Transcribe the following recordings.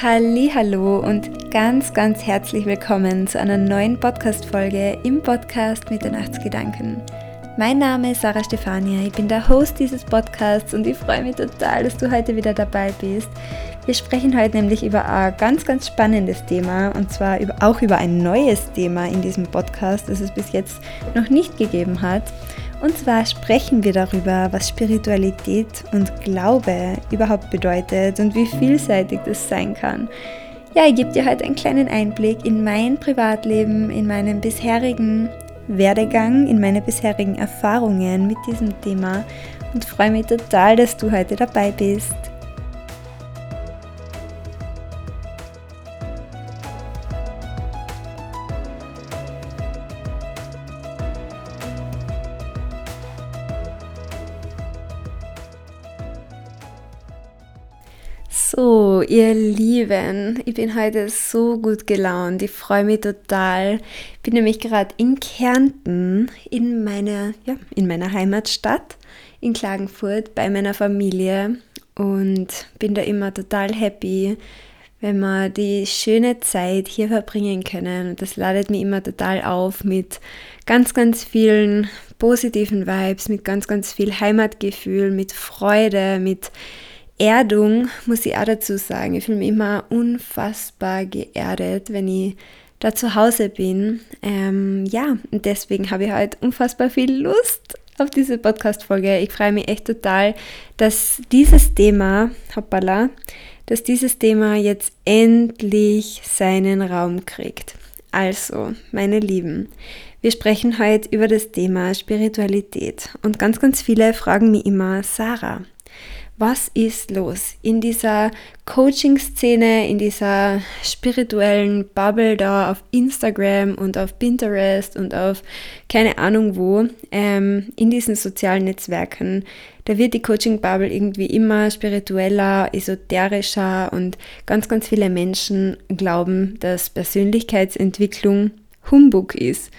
Hallo und ganz, ganz herzlich willkommen zu einer neuen Podcast-Folge im Podcast mit den Nachtsgedanken. Mein Name ist Sarah Stefania, ich bin der Host dieses Podcasts und ich freue mich total, dass du heute wieder dabei bist. Wir sprechen heute nämlich über ein ganz, ganz spannendes Thema und zwar auch über ein neues Thema in diesem Podcast, das es bis jetzt noch nicht gegeben hat. Und zwar sprechen wir darüber, was Spiritualität und Glaube überhaupt bedeutet und wie vielseitig das sein kann. Ja, ich gebe dir heute einen kleinen Einblick in mein Privatleben, in meinen bisherigen Werdegang, in meine bisherigen Erfahrungen mit diesem Thema und freue mich total, dass du heute dabei bist. Ihr Lieben, ich bin heute so gut gelaunt. Ich freue mich total. Ich bin nämlich gerade in Kärnten, in meiner, ja, in meiner Heimatstadt, in Klagenfurt, bei meiner Familie und bin da immer total happy, wenn wir die schöne Zeit hier verbringen können. Und das ladet mich immer total auf mit ganz, ganz vielen positiven Vibes, mit ganz, ganz viel Heimatgefühl, mit Freude, mit Erdung muss ich auch dazu sagen. Ich fühle mich immer unfassbar geerdet, wenn ich da zu Hause bin. Ähm, ja, und deswegen habe ich heute unfassbar viel Lust auf diese Podcast-Folge. Ich freue mich echt total, dass dieses Thema, hoppala, dass dieses Thema jetzt endlich seinen Raum kriegt. Also, meine Lieben, wir sprechen heute über das Thema Spiritualität. Und ganz, ganz viele fragen mich immer, Sarah, was ist los in dieser Coaching-Szene, in dieser spirituellen Bubble da auf Instagram und auf Pinterest und auf keine Ahnung wo, ähm, in diesen sozialen Netzwerken. Da wird die Coaching-Bubble irgendwie immer spiritueller, esoterischer und ganz, ganz viele Menschen glauben, dass Persönlichkeitsentwicklung Humbug ist.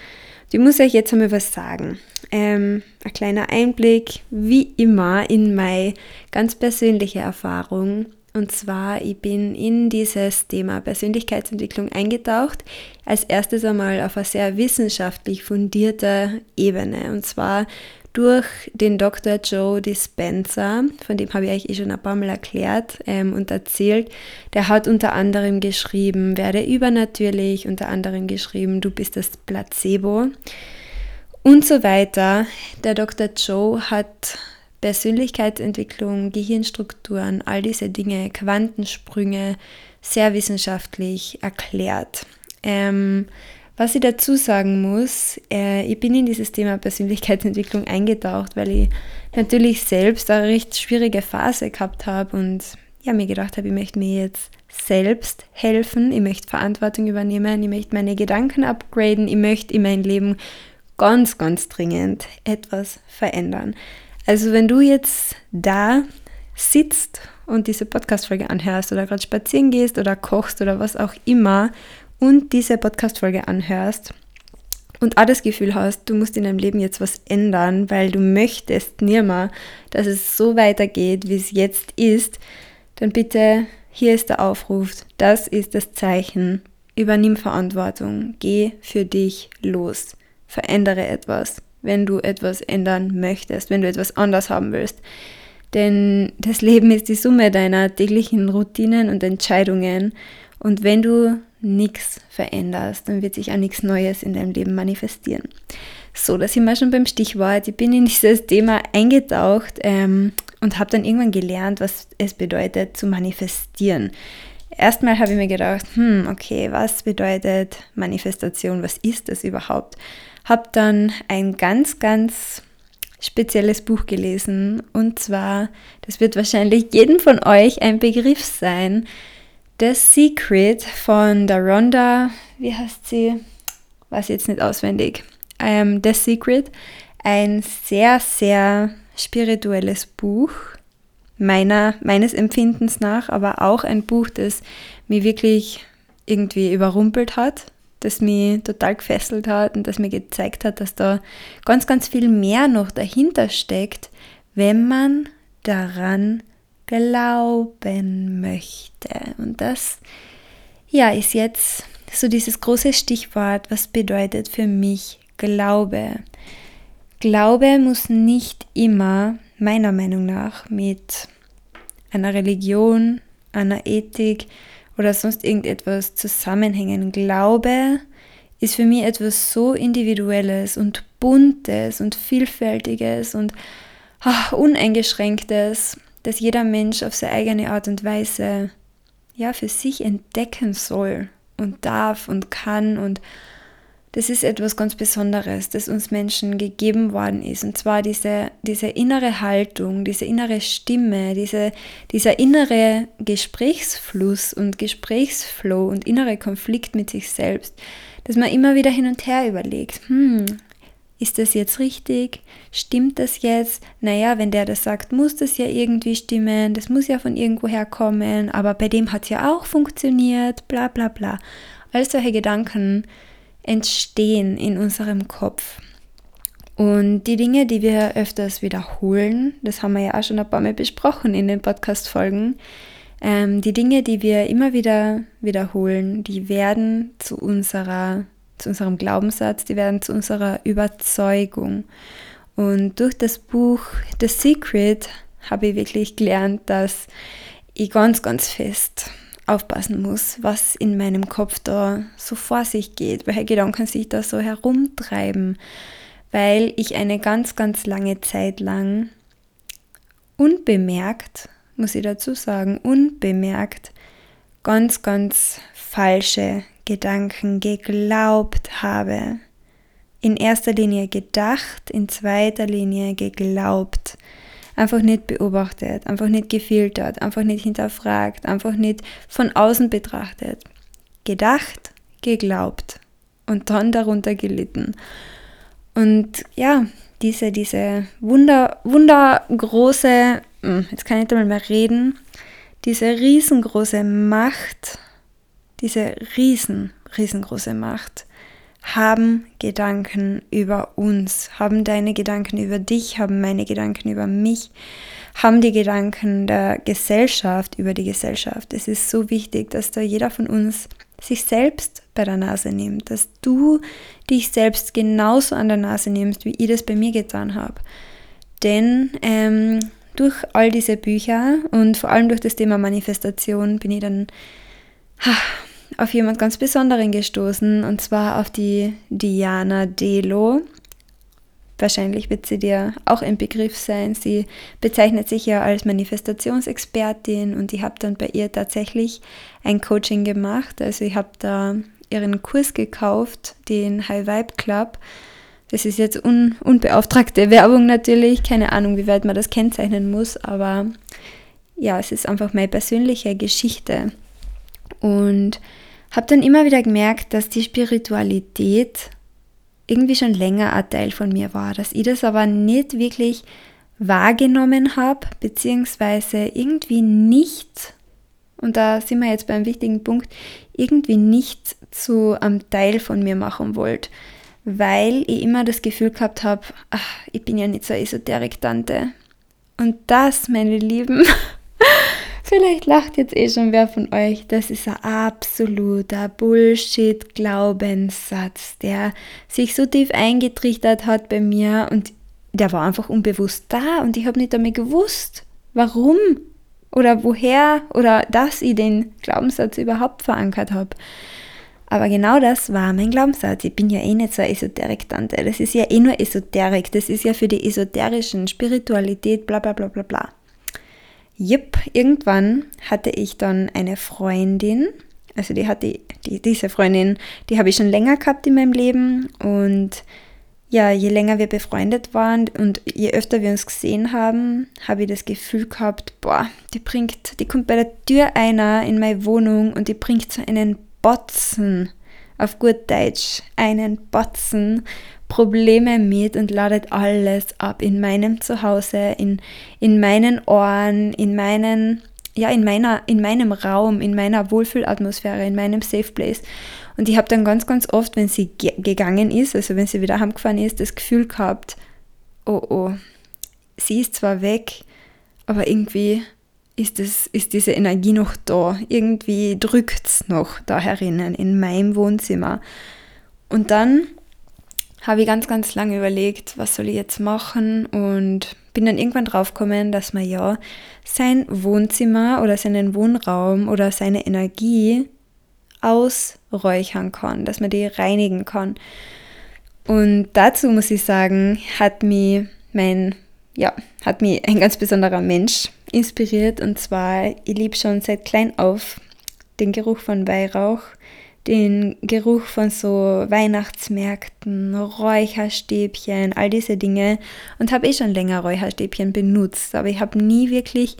Ich muss euch jetzt einmal was sagen. Ähm, ein kleiner Einblick, wie immer, in meine ganz persönliche Erfahrung. Und zwar, ich bin in dieses Thema Persönlichkeitsentwicklung eingetaucht, als erstes einmal auf eine sehr wissenschaftlich fundierte Ebene. Und zwar durch den Dr. Joe Dispenza, von dem habe ich euch eh schon ein paar Mal erklärt ähm, und erzählt. Der hat unter anderem geschrieben, werde übernatürlich, unter anderem geschrieben, du bist das Placebo und so weiter. Der Dr. Joe hat Persönlichkeitsentwicklung, Gehirnstrukturen, all diese Dinge, Quantensprünge sehr wissenschaftlich erklärt. Ähm, was ich dazu sagen muss, äh, ich bin in dieses Thema Persönlichkeitsentwicklung eingetaucht, weil ich natürlich selbst eine recht schwierige Phase gehabt habe und ja, mir gedacht habe, ich möchte mir jetzt selbst helfen, ich möchte Verantwortung übernehmen, ich möchte meine Gedanken upgraden, ich möchte in mein Leben ganz, ganz dringend etwas verändern. Also wenn du jetzt da sitzt und diese Podcast-Folge anhörst oder gerade spazieren gehst oder kochst oder was auch immer und diese Podcast-Folge anhörst und auch das Gefühl hast, du musst in deinem Leben jetzt was ändern, weil du möchtest nie mehr, dass es so weitergeht, wie es jetzt ist, dann bitte, hier ist der Aufruf, das ist das Zeichen, übernimm Verantwortung, geh für dich los, verändere etwas, wenn du etwas ändern möchtest, wenn du etwas anders haben willst. Denn das Leben ist die Summe deiner täglichen Routinen und Entscheidungen. Und wenn du nichts veränderst, dann wird sich auch nichts Neues in deinem Leben manifestieren. So, da sind wir schon beim Stichwort. Ich bin in dieses Thema eingetaucht ähm, und habe dann irgendwann gelernt, was es bedeutet zu manifestieren. Erstmal habe ich mir gedacht, hm, okay, was bedeutet Manifestation? Was ist das überhaupt? Habe dann ein ganz, ganz spezielles Buch gelesen und zwar, das wird wahrscheinlich jedem von euch ein Begriff sein, The Secret von der Rhonda, wie heißt sie? Weiß jetzt nicht auswendig. Ähm, The Secret, ein sehr, sehr spirituelles Buch, meiner, meines Empfindens nach, aber auch ein Buch, das mich wirklich irgendwie überrumpelt hat, das mich total gefesselt hat und das mir gezeigt hat, dass da ganz, ganz viel mehr noch dahinter steckt, wenn man daran glauben möchte. Und das, ja, ist jetzt so dieses große Stichwort, was bedeutet für mich Glaube. Glaube muss nicht immer, meiner Meinung nach, mit einer Religion, einer Ethik oder sonst irgendetwas zusammenhängen. Glaube ist für mich etwas so Individuelles und Buntes und Vielfältiges und ach, Uneingeschränktes, dass jeder Mensch auf seine eigene Art und Weise ja für sich entdecken soll und darf und kann und das ist etwas ganz Besonderes, das uns Menschen gegeben worden ist. Und zwar diese, diese innere Haltung, diese innere Stimme, diese, dieser innere Gesprächsfluss und Gesprächsflow und innere Konflikt mit sich selbst, dass man immer wieder hin und her überlegt, hm, ist das jetzt richtig? Stimmt das jetzt? Naja, wenn der das sagt, muss das ja irgendwie stimmen, das muss ja von irgendwo herkommen, aber bei dem hat es ja auch funktioniert, bla bla bla. All solche Gedanken entstehen in unserem Kopf. Und die Dinge, die wir öfters wiederholen, das haben wir ja auch schon ein paar Mal besprochen in den Podcast-Folgen, ähm, die Dinge, die wir immer wieder wiederholen, die werden zu unserer zu unserem Glaubenssatz, die werden zu unserer Überzeugung. Und durch das Buch The Secret habe ich wirklich gelernt, dass ich ganz, ganz fest aufpassen muss, was in meinem Kopf da so vor sich geht, welche Gedanken sich da so herumtreiben, weil ich eine ganz, ganz lange Zeit lang unbemerkt, muss ich dazu sagen, unbemerkt ganz, ganz falsche Gedanken geglaubt habe. In erster Linie gedacht, in zweiter Linie geglaubt. Einfach nicht beobachtet, einfach nicht gefiltert, einfach nicht hinterfragt, einfach nicht von außen betrachtet. Gedacht, geglaubt und dann darunter gelitten. Und ja, diese, diese wunder, wundergroße, hm, jetzt kann ich einmal mehr reden, diese riesengroße Macht diese riesen, riesengroße Macht, haben Gedanken über uns, haben deine Gedanken über dich, haben meine Gedanken über mich, haben die Gedanken der Gesellschaft über die Gesellschaft. Es ist so wichtig, dass da jeder von uns sich selbst bei der Nase nimmt, dass du dich selbst genauso an der Nase nimmst, wie ich das bei mir getan habe. Denn ähm, durch all diese Bücher und vor allem durch das Thema Manifestation bin ich dann auf jemand ganz Besonderen gestoßen und zwar auf die Diana Delo. Wahrscheinlich wird sie dir auch im Begriff sein. Sie bezeichnet sich ja als Manifestationsexpertin und ich habe dann bei ihr tatsächlich ein Coaching gemacht. Also ich habe da ihren Kurs gekauft, den High Vibe Club. Das ist jetzt un unbeauftragte Werbung natürlich. Keine Ahnung, wie weit man das kennzeichnen muss, aber ja, es ist einfach meine persönliche Geschichte. Und habe dann immer wieder gemerkt, dass die Spiritualität irgendwie schon länger ein Teil von mir war, dass ich das aber nicht wirklich wahrgenommen habe, beziehungsweise irgendwie nicht, und da sind wir jetzt beim wichtigen Punkt, irgendwie nicht zu einem Teil von mir machen wollte, weil ich immer das Gefühl gehabt habe, ich bin ja nicht so Esoterik-Tante. Und das, meine Lieben, Vielleicht lacht jetzt eh schon wer von euch. Das ist ein absoluter Bullshit-Glaubenssatz, der sich so tief eingetrichtert hat bei mir und der war einfach unbewusst da und ich habe nicht damit gewusst, warum oder woher oder dass ich den Glaubenssatz überhaupt verankert habe. Aber genau das war mein Glaubenssatz. Ich bin ja eh nicht so eine Esoterik-Tante. Das ist ja eh nur Esoterik. Das ist ja für die esoterischen Spiritualität, bla bla bla bla bla. Jupp, irgendwann hatte ich dann eine Freundin, also die hatte die, diese Freundin, die habe ich schon länger gehabt in meinem Leben. Und ja, je länger wir befreundet waren und je öfter wir uns gesehen haben, habe ich das Gefühl gehabt, boah, die bringt, die kommt bei der Tür einer in meine Wohnung und die bringt so einen Botzen, auf gut Deutsch, einen Botzen Probleme mit und ladet alles ab in meinem Zuhause, in, in meinen Ohren, in meinen, ja, in meiner, in meinem Raum, in meiner Wohlfühlatmosphäre, in meinem Safe Place. Und ich habe dann ganz, ganz oft, wenn sie ge gegangen ist, also wenn sie wieder heimgefahren ist, das Gefühl gehabt, oh oh, sie ist zwar weg, aber irgendwie, ist, es, ist diese Energie noch da. Irgendwie drückt es noch da herinnen in meinem Wohnzimmer. Und dann habe ich ganz, ganz lange überlegt, was soll ich jetzt machen und bin dann irgendwann draufgekommen, dass man ja sein Wohnzimmer oder seinen Wohnraum oder seine Energie ausräuchern kann, dass man die reinigen kann. Und dazu muss ich sagen, hat mich mein, ja, hat mich ein ganz besonderer Mensch inspiriert. Und zwar, ich liebe schon seit klein auf den Geruch von Weihrauch, den Geruch von so Weihnachtsmärkten, Räucherstäbchen, all diese Dinge. Und habe eh schon länger Räucherstäbchen benutzt, aber ich habe nie wirklich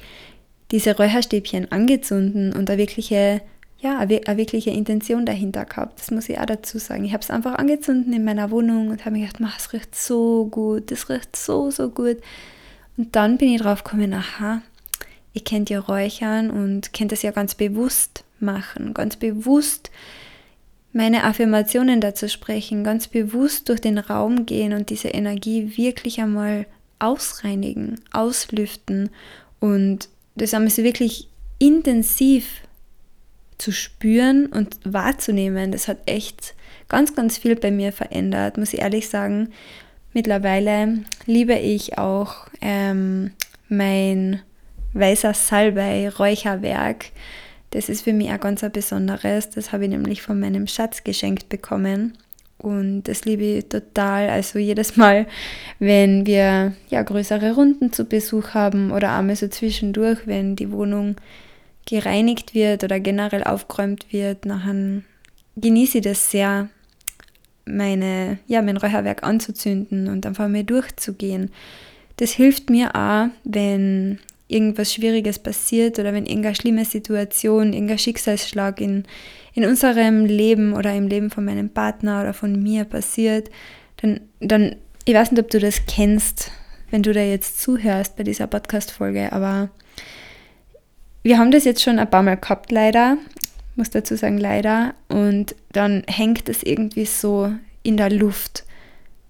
diese Räucherstäbchen angezündet und da wirkliche ja, eine, wirkliche Intention dahinter gehabt. Das muss ich auch dazu sagen. Ich habe es einfach angezündet in meiner Wohnung und habe mir gedacht, es riecht so gut, das riecht so, so gut. Und dann bin ich drauf gekommen, aha, ihr kennt ja Räuchern und könnt es ja ganz bewusst machen, ganz bewusst meine Affirmationen dazu sprechen, ganz bewusst durch den Raum gehen und diese Energie wirklich einmal ausreinigen, auslüften und das haben sie wirklich intensiv zu spüren und wahrzunehmen, das hat echt ganz, ganz viel bei mir verändert, muss ich ehrlich sagen. Mittlerweile liebe ich auch ähm, mein weißer Salbei Räucherwerk. Das ist für mich ein ganz besonderes. Das habe ich nämlich von meinem Schatz geschenkt bekommen. Und das liebe ich total. Also jedes Mal, wenn wir ja größere Runden zu Besuch haben oder einmal so zwischendurch, wenn die Wohnung gereinigt wird oder generell aufgeräumt wird, nachher genieße ich das sehr, meine, ja, mein Räucherwerk anzuzünden und einfach mal durchzugehen. Das hilft mir auch, wenn irgendwas Schwieriges passiert oder wenn irgendeine schlimme Situation, irgendein Schicksalsschlag in, in unserem Leben oder im Leben von meinem Partner oder von mir passiert, dann, dann, ich weiß nicht, ob du das kennst, wenn du da jetzt zuhörst bei dieser Podcast-Folge, aber wir haben das jetzt schon ein paar Mal gehabt, leider. Muss dazu sagen, leider. Und dann hängt es irgendwie so in der Luft.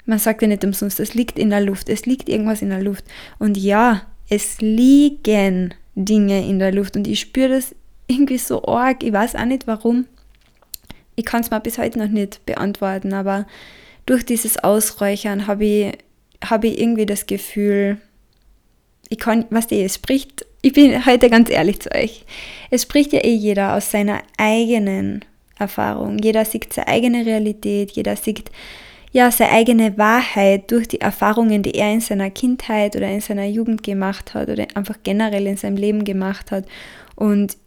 Man sagt ja nicht umsonst, es liegt in der Luft. Es liegt irgendwas in der Luft. Und ja, es liegen Dinge in der Luft. Und ich spüre das irgendwie so arg. Ich weiß auch nicht warum. Ich kann es mir bis heute noch nicht beantworten, aber durch dieses Ausräuchern habe ich, hab ich irgendwie das Gefühl, ich kann, was die, es spricht ich bin heute ganz ehrlich zu euch. Es spricht ja eh jeder aus seiner eigenen Erfahrung. Jeder sieht seine eigene Realität, jeder sieht ja seine eigene Wahrheit durch die Erfahrungen, die er in seiner Kindheit oder in seiner Jugend gemacht hat oder einfach generell in seinem Leben gemacht hat. Und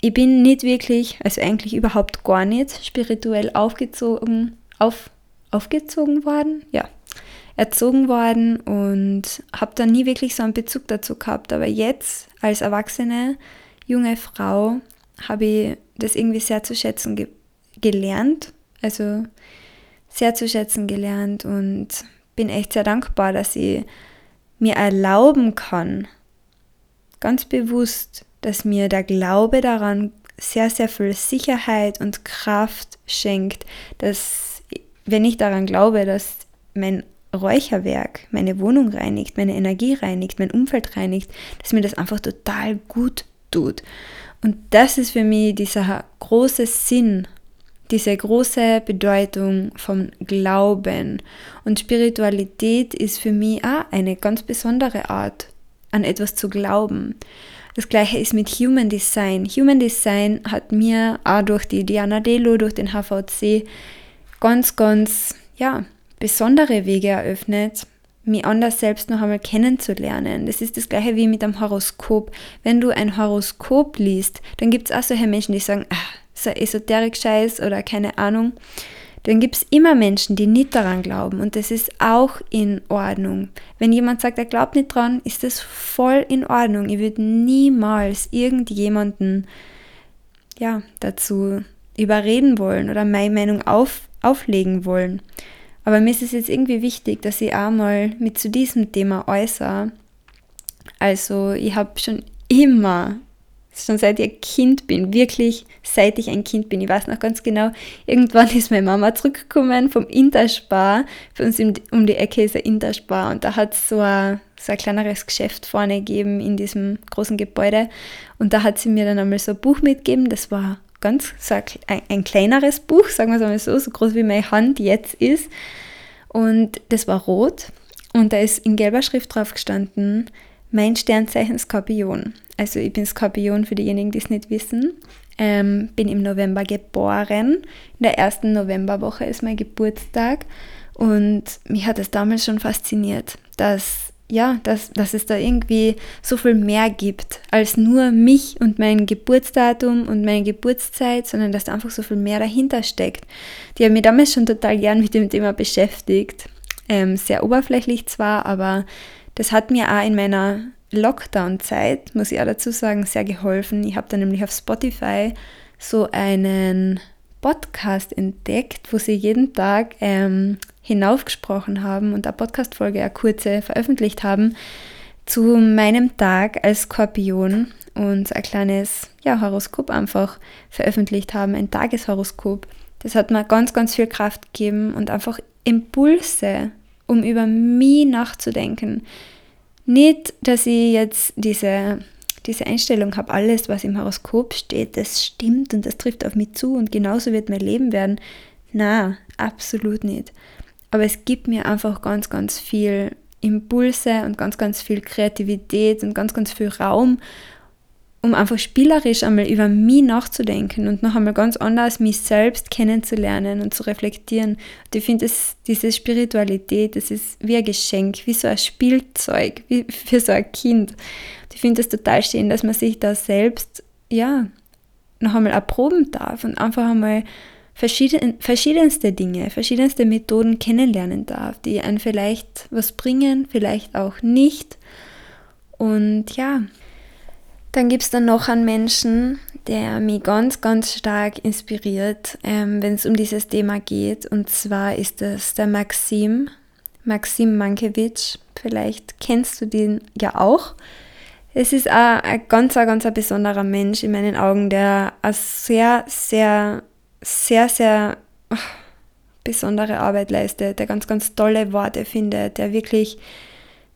ich bin nicht wirklich, also eigentlich überhaupt gar nicht spirituell aufgezogen, auf, aufgezogen worden. Ja, erzogen worden und habe dann nie wirklich so einen Bezug dazu gehabt. Aber jetzt als erwachsene junge Frau habe ich das irgendwie sehr zu schätzen ge gelernt. Also sehr zu schätzen gelernt und bin echt sehr dankbar, dass ich mir erlauben kann, ganz bewusst, dass mir der Glaube daran sehr, sehr viel Sicherheit und Kraft schenkt, dass wenn ich daran glaube, dass mein Räucherwerk meine Wohnung reinigt, meine Energie reinigt, mein Umfeld reinigt, dass mir das einfach total gut tut. Und das ist für mich dieser große Sinn, diese große Bedeutung vom Glauben. Und Spiritualität ist für mich auch eine ganz besondere Art, an etwas zu glauben. Das gleiche ist mit Human Design. Human Design hat mir auch durch die Diana Delo, durch den HVC ganz, ganz, ja, besondere Wege eröffnet, mich anders selbst noch einmal kennenzulernen. Das ist das gleiche wie mit einem Horoskop. Wenn du ein Horoskop liest, dann gibt es auch solche Menschen, die sagen, ah, so Esoterik-Scheiß oder keine Ahnung. Dann gibt es immer Menschen, die nicht daran glauben und das ist auch in Ordnung. Wenn jemand sagt, er glaubt nicht dran, ist das voll in Ordnung. Ich würde niemals irgendjemanden ja, dazu überreden wollen oder meine Meinung auf, auflegen wollen. Aber mir ist es jetzt irgendwie wichtig, dass ich auch mal mit zu diesem Thema äußere. Also ich habe schon immer schon seit ich ein Kind bin, wirklich seit ich ein Kind bin. Ich weiß noch ganz genau, irgendwann ist meine Mama zurückgekommen vom Interspar. Für uns um die Ecke ist ein Interspar und da hat es so ein, so ein kleineres Geschäft vorne gegeben in diesem großen Gebäude. Und da hat sie mir dann einmal so ein Buch mitgegeben, das war ganz so ein, ein kleineres Buch, sagen wir es einmal so, so groß wie meine Hand jetzt ist. Und das war rot und da ist in gelber Schrift drauf gestanden, mein Sternzeichen Skorpion. Also ich bin Skorpion für diejenigen, die es nicht wissen. Ähm, bin im November geboren. In der ersten Novemberwoche ist mein Geburtstag. Und mich hat es damals schon fasziniert, dass, ja, dass, dass es da irgendwie so viel mehr gibt als nur mich und mein Geburtsdatum und meine Geburtszeit, sondern dass da einfach so viel mehr dahinter steckt. Die haben mich damals schon total gern mit dem Thema beschäftigt. Ähm, sehr oberflächlich zwar, aber das hat mir auch in meiner Lockdown-Zeit, muss ich auch dazu sagen, sehr geholfen. Ich habe da nämlich auf Spotify so einen Podcast entdeckt, wo sie jeden Tag ähm, hinaufgesprochen haben und eine Podcast-Folge, eine kurze, veröffentlicht haben zu meinem Tag als Skorpion und ein kleines ja, Horoskop einfach veröffentlicht haben, ein Tageshoroskop. Das hat mir ganz, ganz viel Kraft gegeben und einfach Impulse um über mich nachzudenken. Nicht, dass ich jetzt diese, diese Einstellung habe, alles, was im Horoskop steht, das stimmt und das trifft auf mich zu und genauso wird mein Leben werden. Na, absolut nicht. Aber es gibt mir einfach ganz, ganz viel Impulse und ganz, ganz viel Kreativität und ganz, ganz viel Raum, um einfach spielerisch einmal über mich nachzudenken und noch einmal ganz anders mich selbst kennenzulernen und zu reflektieren. Und ich finde, diese Spiritualität, das ist wie ein Geschenk, wie so ein Spielzeug, wie für so ein Kind. Und ich finde es total schön, dass man sich da selbst, ja, noch einmal erproben darf und einfach einmal verschieden, verschiedenste Dinge, verschiedenste Methoden kennenlernen darf, die einen vielleicht was bringen, vielleicht auch nicht. Und ja, dann gibt es dann noch einen Menschen, der mich ganz, ganz stark inspiriert, ähm, wenn es um dieses Thema geht. Und zwar ist das der Maxim, Maxim Mankiewicz. Vielleicht kennst du den ja auch. Es ist ein, ein ganz, ganz ein besonderer Mensch in meinen Augen, der eine sehr, sehr, sehr, sehr oh, besondere Arbeit leistet, der ganz, ganz tolle Worte findet, der wirklich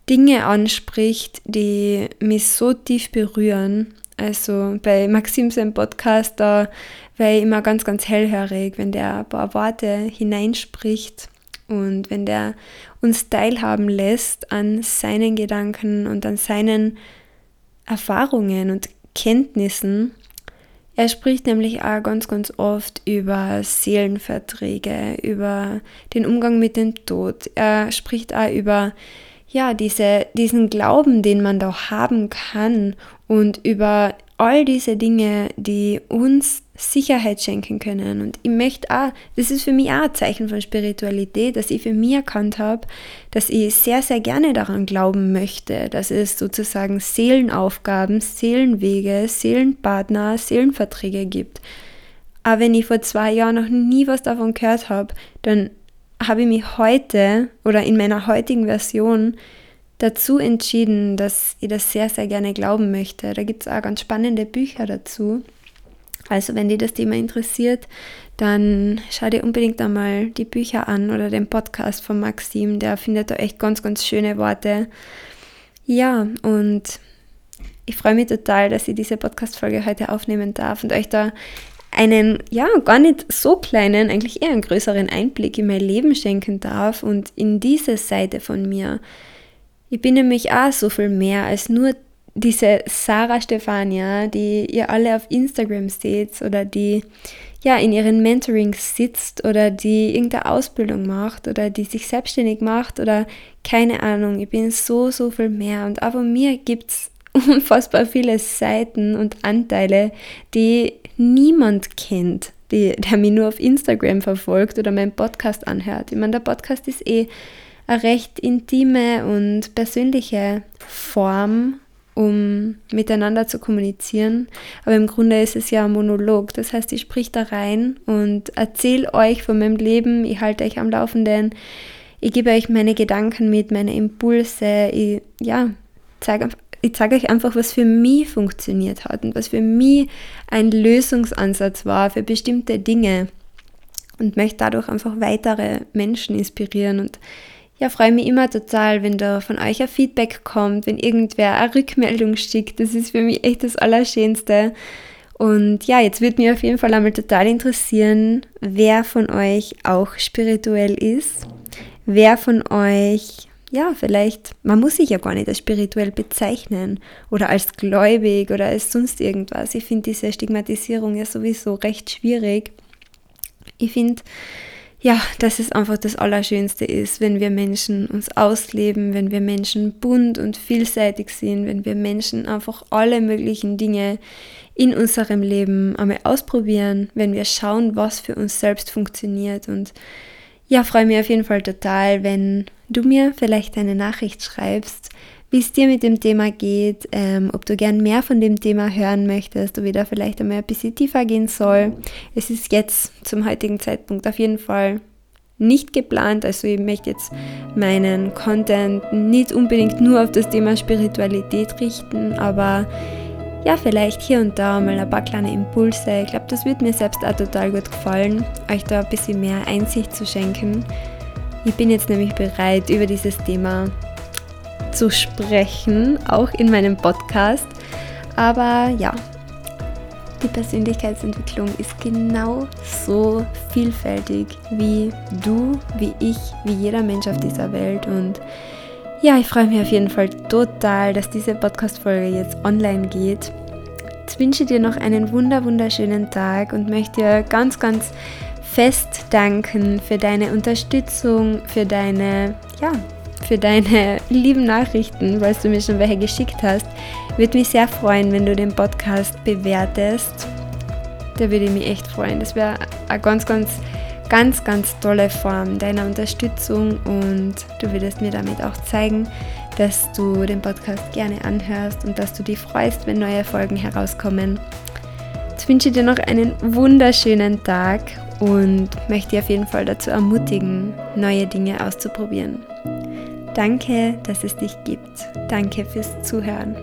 Dinge anspricht, die mich so tief berühren. Also bei Maxim seinem Podcast, da war ich immer ganz, ganz hellhörig, wenn der ein paar Worte hineinspricht und wenn der uns teilhaben lässt an seinen Gedanken und an seinen Erfahrungen und Kenntnissen. Er spricht nämlich auch ganz, ganz oft über Seelenverträge, über den Umgang mit dem Tod. Er spricht auch über ja, diese, diesen Glauben, den man da haben kann und über all diese Dinge, die uns Sicherheit schenken können. Und ich möchte auch, das ist für mich auch ein Zeichen von Spiritualität, dass ich für mich erkannt habe, dass ich sehr, sehr gerne daran glauben möchte, dass es sozusagen Seelenaufgaben, Seelenwege, Seelenpartner, Seelenverträge gibt. Aber wenn ich vor zwei Jahren noch nie was davon gehört habe, dann habe ich mich heute oder in meiner heutigen Version dazu entschieden, dass ich das sehr, sehr gerne glauben möchte. Da gibt es auch ganz spannende Bücher dazu. Also wenn dir das Thema interessiert, dann schau dir unbedingt einmal die Bücher an oder den Podcast von Maxim. Der findet da echt ganz, ganz schöne Worte. Ja, und ich freue mich total, dass ich diese Podcast-Folge heute aufnehmen darf und euch da einen, ja, gar nicht so kleinen, eigentlich eher einen größeren Einblick in mein Leben schenken darf und in diese Seite von mir. Ich bin nämlich auch so viel mehr als nur diese Sarah Stefania, die ihr alle auf Instagram seht oder die ja in ihren Mentorings sitzt oder die irgendeine Ausbildung macht oder die sich selbstständig macht oder keine Ahnung. Ich bin so, so viel mehr und auch von mir gibt es unfassbar viele Seiten und Anteile, die niemand kennt, die, der mich nur auf Instagram verfolgt oder meinen Podcast anhört. Ich meine, der Podcast ist eh eine recht intime und persönliche Form, um miteinander zu kommunizieren. Aber im Grunde ist es ja ein Monolog. Das heißt, ich sprich da rein und erzähle euch von meinem Leben, ich halte euch am Laufenden, ich gebe euch meine Gedanken mit, meine Impulse, ich ja, zeige ich zeige euch einfach, was für mich funktioniert hat und was für mich ein Lösungsansatz war für bestimmte Dinge und möchte dadurch einfach weitere Menschen inspirieren und ja, freue mich immer total, wenn da von euch ein Feedback kommt, wenn irgendwer eine Rückmeldung schickt. Das ist für mich echt das Allerschönste. Und ja, jetzt würde mich auf jeden Fall einmal total interessieren, wer von euch auch spirituell ist, wer von euch, ja, vielleicht, man muss sich ja gar nicht als spirituell bezeichnen oder als gläubig oder als sonst irgendwas. Ich finde diese Stigmatisierung ja sowieso recht schwierig. Ich finde, ja, dass es einfach das Allerschönste ist, wenn wir Menschen uns ausleben, wenn wir Menschen bunt und vielseitig sind, wenn wir Menschen einfach alle möglichen Dinge in unserem Leben einmal ausprobieren, wenn wir schauen, was für uns selbst funktioniert. Und ja, freue mich auf jeden Fall total, wenn du mir vielleicht eine Nachricht schreibst, wie es dir mit dem Thema geht, ähm, ob du gern mehr von dem Thema hören möchtest, ob ich da vielleicht einmal ein bisschen tiefer gehen soll. Es ist jetzt zum heutigen Zeitpunkt auf jeden Fall nicht geplant. Also ich möchte jetzt meinen Content nicht unbedingt nur auf das Thema Spiritualität richten, aber ja, vielleicht hier und da mal ein paar kleine Impulse. Ich glaube, das wird mir selbst auch total gut gefallen, euch da ein bisschen mehr Einsicht zu schenken. Ich bin jetzt nämlich bereit, über dieses Thema zu sprechen, auch in meinem Podcast. Aber ja, die Persönlichkeitsentwicklung ist genau so vielfältig wie du, wie ich, wie jeder Mensch auf dieser Welt. Und ja, ich freue mich auf jeden Fall total, dass diese Podcast-Folge jetzt online geht. Jetzt wünsche dir noch einen wunder wunderschönen Tag und möchte dir ganz, ganz fest danken für deine Unterstützung, für deine, ja, für deine lieben Nachrichten, weil du mir schon welche geschickt hast. Würde mich sehr freuen, wenn du den Podcast bewertest. Da würde ich mich echt freuen. Das wäre eine ganz, ganz, ganz, ganz tolle Form deiner Unterstützung und du würdest mir damit auch zeigen, dass du den Podcast gerne anhörst und dass du dich freust, wenn neue Folgen herauskommen. Jetzt wünsche ich dir noch einen wunderschönen Tag und möchte dich auf jeden Fall dazu ermutigen, neue Dinge auszuprobieren. Danke, dass es dich gibt. Danke fürs Zuhören.